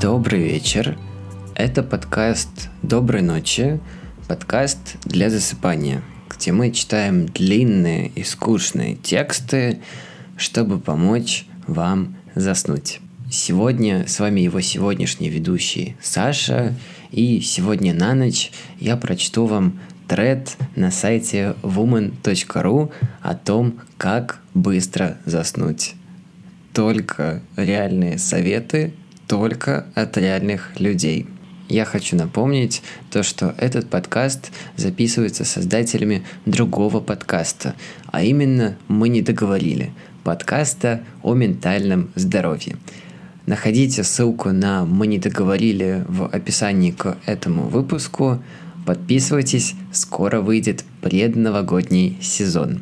Добрый вечер. Это подкаст «Доброй ночи», подкаст для засыпания, где мы читаем длинные и скучные тексты, чтобы помочь вам заснуть. Сегодня с вами его сегодняшний ведущий Саша, и сегодня на ночь я прочту вам тред на сайте woman.ru о том, как быстро заснуть. Только реальные советы, только от реальных людей. Я хочу напомнить то, что этот подкаст записывается создателями другого подкаста, а именно «Мы не договорили» подкаста о ментальном здоровье. Находите ссылку на «Мы не договорили» в описании к этому выпуску. Подписывайтесь, скоро выйдет предновогодний сезон.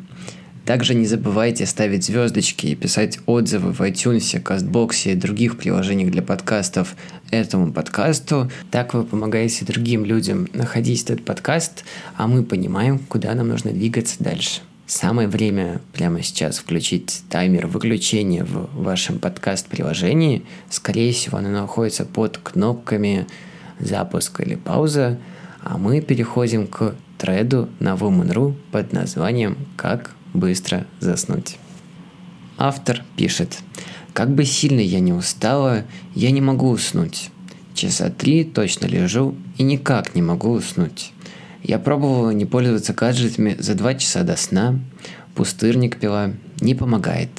Также не забывайте ставить звездочки и писать отзывы в iTunes, Кастбоксе и других приложениях для подкастов этому подкасту. Так вы помогаете другим людям находить этот подкаст, а мы понимаем, куда нам нужно двигаться дальше. Самое время прямо сейчас включить таймер выключения в вашем подкаст-приложении. Скорее всего, оно находится под кнопками запуск или пауза, а мы переходим к треду на Woman.ru под названием «Как быстро заснуть. Автор пишет, как бы сильно я не устала, я не могу уснуть. Часа три точно лежу и никак не могу уснуть. Я пробовала не пользоваться гаджетами за два часа до сна, пустырник пила, не помогает.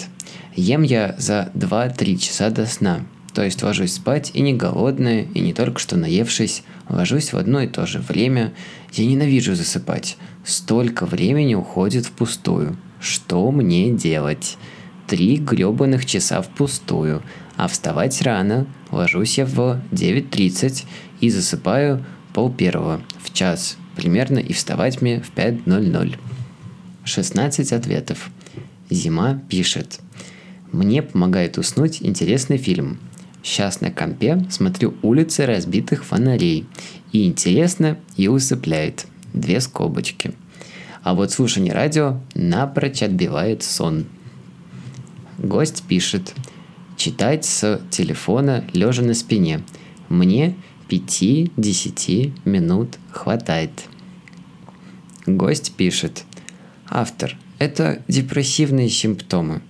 Ем я за 2-3 часа до сна, то есть ложусь спать и не голодная, и не только что наевшись, ложусь в одно и то же время. Я ненавижу засыпать. Столько времени уходит впустую. Что мне делать? Три гребаных часа впустую, а вставать рано. Ложусь я в 9.30 и засыпаю пол первого в час примерно и вставать мне в 5.00. 16 ответов. Зима пишет. Мне помогает уснуть интересный фильм. Сейчас на компе смотрю улицы разбитых фонарей. И интересно, и усыпляет. Две скобочки – а вот слушание радио напрочь отбивает сон. Гость пишет. Читать с телефона лежа на спине. Мне 5-10 минут хватает. Гость пишет. Автор. Это депрессивные симптомы.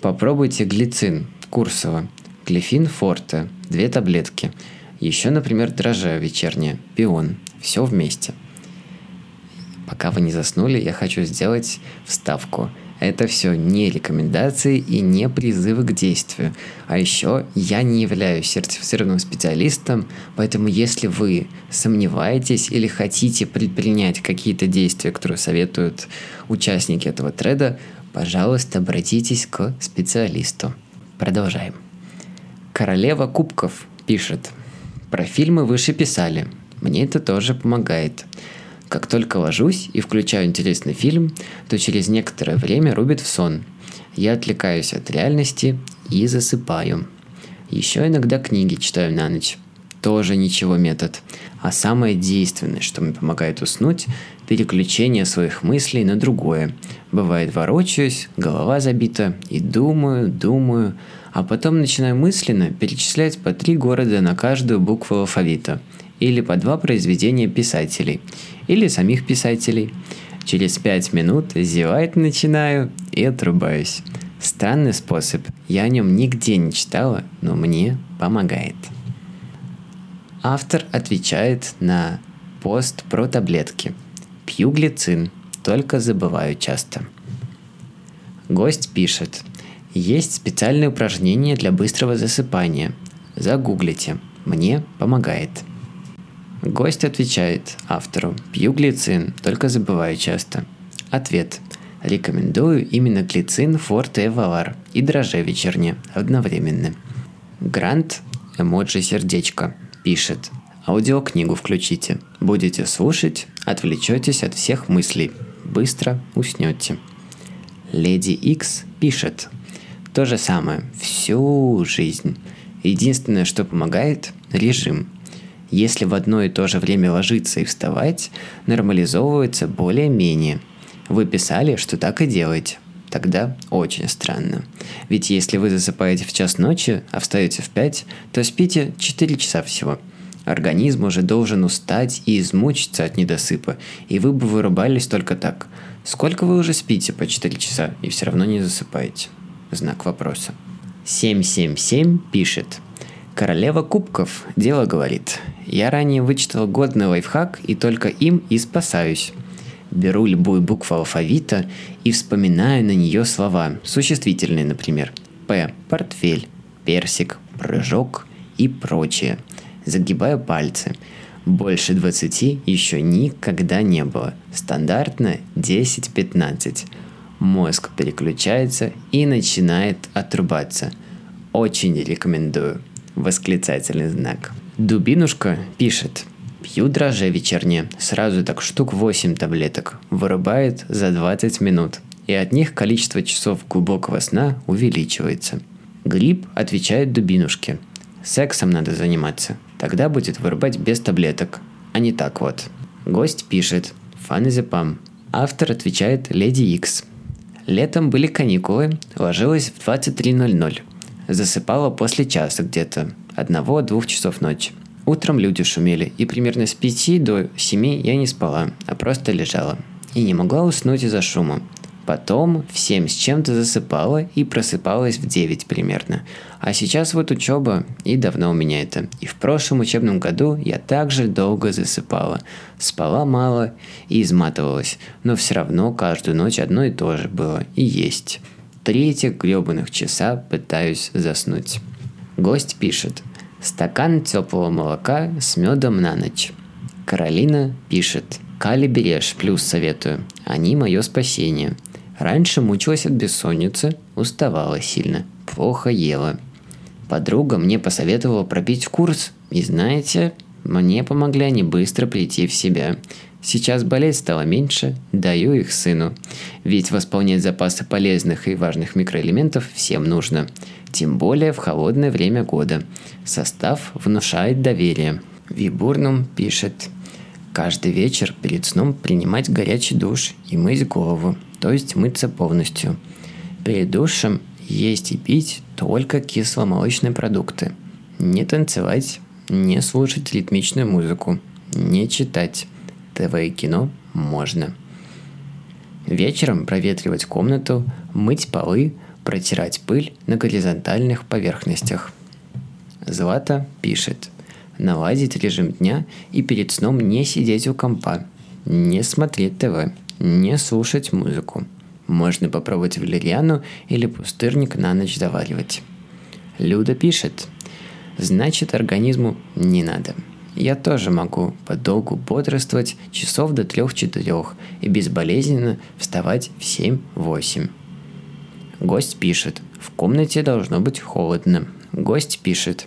Попробуйте глицин Курсова. Глифин Форте. Две таблетки. Еще, например, дрожжа вечерняя. Пион. Все вместе – Пока вы не заснули, я хочу сделать вставку. Это все не рекомендации и не призывы к действию. А еще я не являюсь сертифицированным специалистом, поэтому если вы сомневаетесь или хотите предпринять какие-то действия, которые советуют участники этого треда, пожалуйста, обратитесь к специалисту. Продолжаем. Королева кубков пишет. Про фильмы выше писали. Мне это тоже помогает. Как только ложусь и включаю интересный фильм, то через некоторое время рубит в сон. Я отвлекаюсь от реальности и засыпаю. Еще иногда книги читаю на ночь. Тоже ничего метод. А самое действенное, что мне помогает уснуть, переключение своих мыслей на другое. Бывает ворочаюсь, голова забита, и думаю, думаю, а потом начинаю мысленно перечислять по три города на каждую букву алфавита – или по два произведения писателей, или самих писателей. Через пять минут зевать начинаю и отрубаюсь. Странный способ, я о нем нигде не читала, но мне помогает. Автор отвечает на пост про таблетки. Пью глицин, только забываю часто. Гость пишет. Есть специальные упражнения для быстрого засыпания. Загуглите. Мне помогает. Гость отвечает автору «Пью глицин, только забываю часто». Ответ Рекомендую именно глицин Форте Эвалар и дрожжи вечерне одновременно. Грант, эмоджи сердечко, пишет Аудиокнигу включите. Будете слушать, отвлечетесь от всех мыслей. Быстро уснете. Леди Икс пишет. То же самое всю жизнь. Единственное, что помогает – режим – Если в одно и то же время ложиться и вставать, нормализовывается более-менее. Вы писали, что так и делаете. Тогда очень странно. Ведь если вы засыпаете в час ночи, а встаете в 5, то спите 4 часа всего. Организм уже должен устать и измучиться от недосыпа, и вы бы вырубались только так. Сколько вы уже спите по 4 часа и все равно не засыпаете? Знак вопроса. 777 пишет. Королева кубков дело говорит. Я ранее вычитал годный лайфхак и только им и спасаюсь. Беру любую букву алфавита и вспоминаю на нее слова, существительные, например. П – портфель, персик, прыжок и прочее. Загибаю пальцы. Больше 20 еще никогда не было. Стандартно 10-15 мозг переключается и начинает отрубаться. Очень рекомендую. Восклицательный знак. Дубинушка пишет. Пью дрожжи вечерние, сразу так штук 8 таблеток. Вырубает за 20 минут. И от них количество часов глубокого сна увеличивается. Гриб отвечает дубинушке. Сексом надо заниматься. Тогда будет вырубать без таблеток. А не так вот. Гость пишет. Фан из Автор отвечает Леди Икс. Летом были каникулы, ложилась в 23.00. Засыпала после часа где-то, одного-двух часов ночи. Утром люди шумели, и примерно с 5 до 7 я не спала, а просто лежала. И не могла уснуть из-за шума. Потом в 7 с чем-то засыпала и просыпалась в 9 примерно. А сейчас вот учеба, и давно у меня это. И в прошлом учебном году я также долго засыпала. Спала мало и изматывалась, но все равно каждую ночь одно и то же было и есть. Три этих гребаных часа пытаюсь заснуть. Гость пишет. Стакан теплого молока с медом на ночь. Каролина пишет. Кали берешь, плюс советую. Они мое спасение. Раньше мучилась от бессонницы, уставала сильно, плохо ела. Подруга мне посоветовала пропить курс, и знаете, мне помогли они быстро прийти в себя. Сейчас болеть стало меньше, даю их сыну. Ведь восполнять запасы полезных и важных микроэлементов всем нужно. Тем более в холодное время года. Состав внушает доверие. Вибурнум пишет. Каждый вечер перед сном принимать горячий душ и мыть голову то есть мыться полностью. Перед душем есть и пить только кисломолочные продукты. Не танцевать, не слушать ритмичную музыку, не читать. ТВ и кино можно. Вечером проветривать комнату, мыть полы, протирать пыль на горизонтальных поверхностях. Злата пишет. Наладить режим дня и перед сном не сидеть у компа, не смотреть ТВ – не слушать музыку. Можно попробовать валериану или пустырник на ночь заваривать. Люда пишет. Значит, организму не надо. Я тоже могу подолгу бодрствовать часов до трех-четырех и безболезненно вставать в 7-8. Гость пишет. В комнате должно быть холодно. Гость пишет.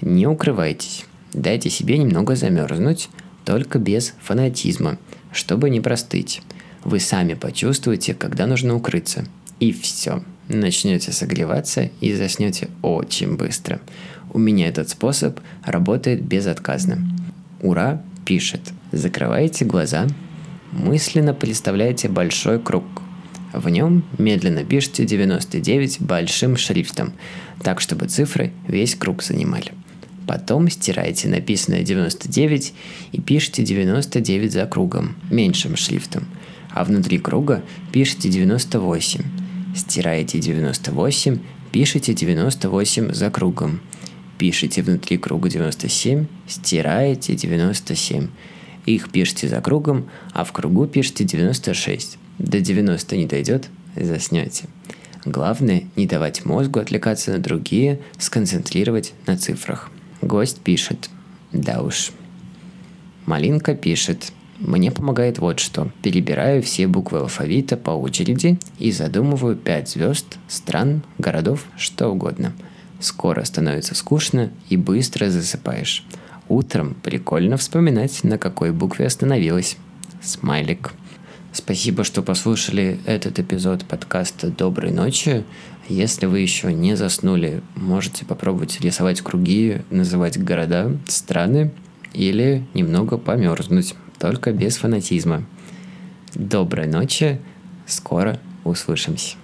Не укрывайтесь. Дайте себе немного замерзнуть, только без фанатизма, чтобы не простыть. Вы сами почувствуете, когда нужно укрыться. И все. Начнете согреваться и заснете очень быстро. У меня этот способ работает безотказно. Ура пишет. Закрывайте глаза, мысленно представляете большой круг. В нем медленно пишите 99 большим шрифтом, так чтобы цифры весь круг занимали. Потом стираете написанное 99 и пишите 99 за кругом, меньшим шрифтом – а внутри круга пишите 98. Стираете 98, пишите 98 за кругом. Пишите внутри круга 97, стираете 97. Их пишите за кругом, а в кругу пишите 96. До 90 не дойдет, заснете. Главное не давать мозгу отвлекаться на другие, сконцентрировать на цифрах. Гость пишет. Да уж. Малинка пишет. Мне помогает вот что. Перебираю все буквы алфавита по очереди и задумываю пять звезд, стран, городов, что угодно. Скоро становится скучно и быстро засыпаешь. Утром прикольно вспоминать, на какой букве остановилась. Смайлик. Спасибо, что послушали этот эпизод подкаста «Доброй ночи». Если вы еще не заснули, можете попробовать рисовать круги, называть города, страны – или немного померзнуть, только без фанатизма. Доброй ночи, скоро услышимся.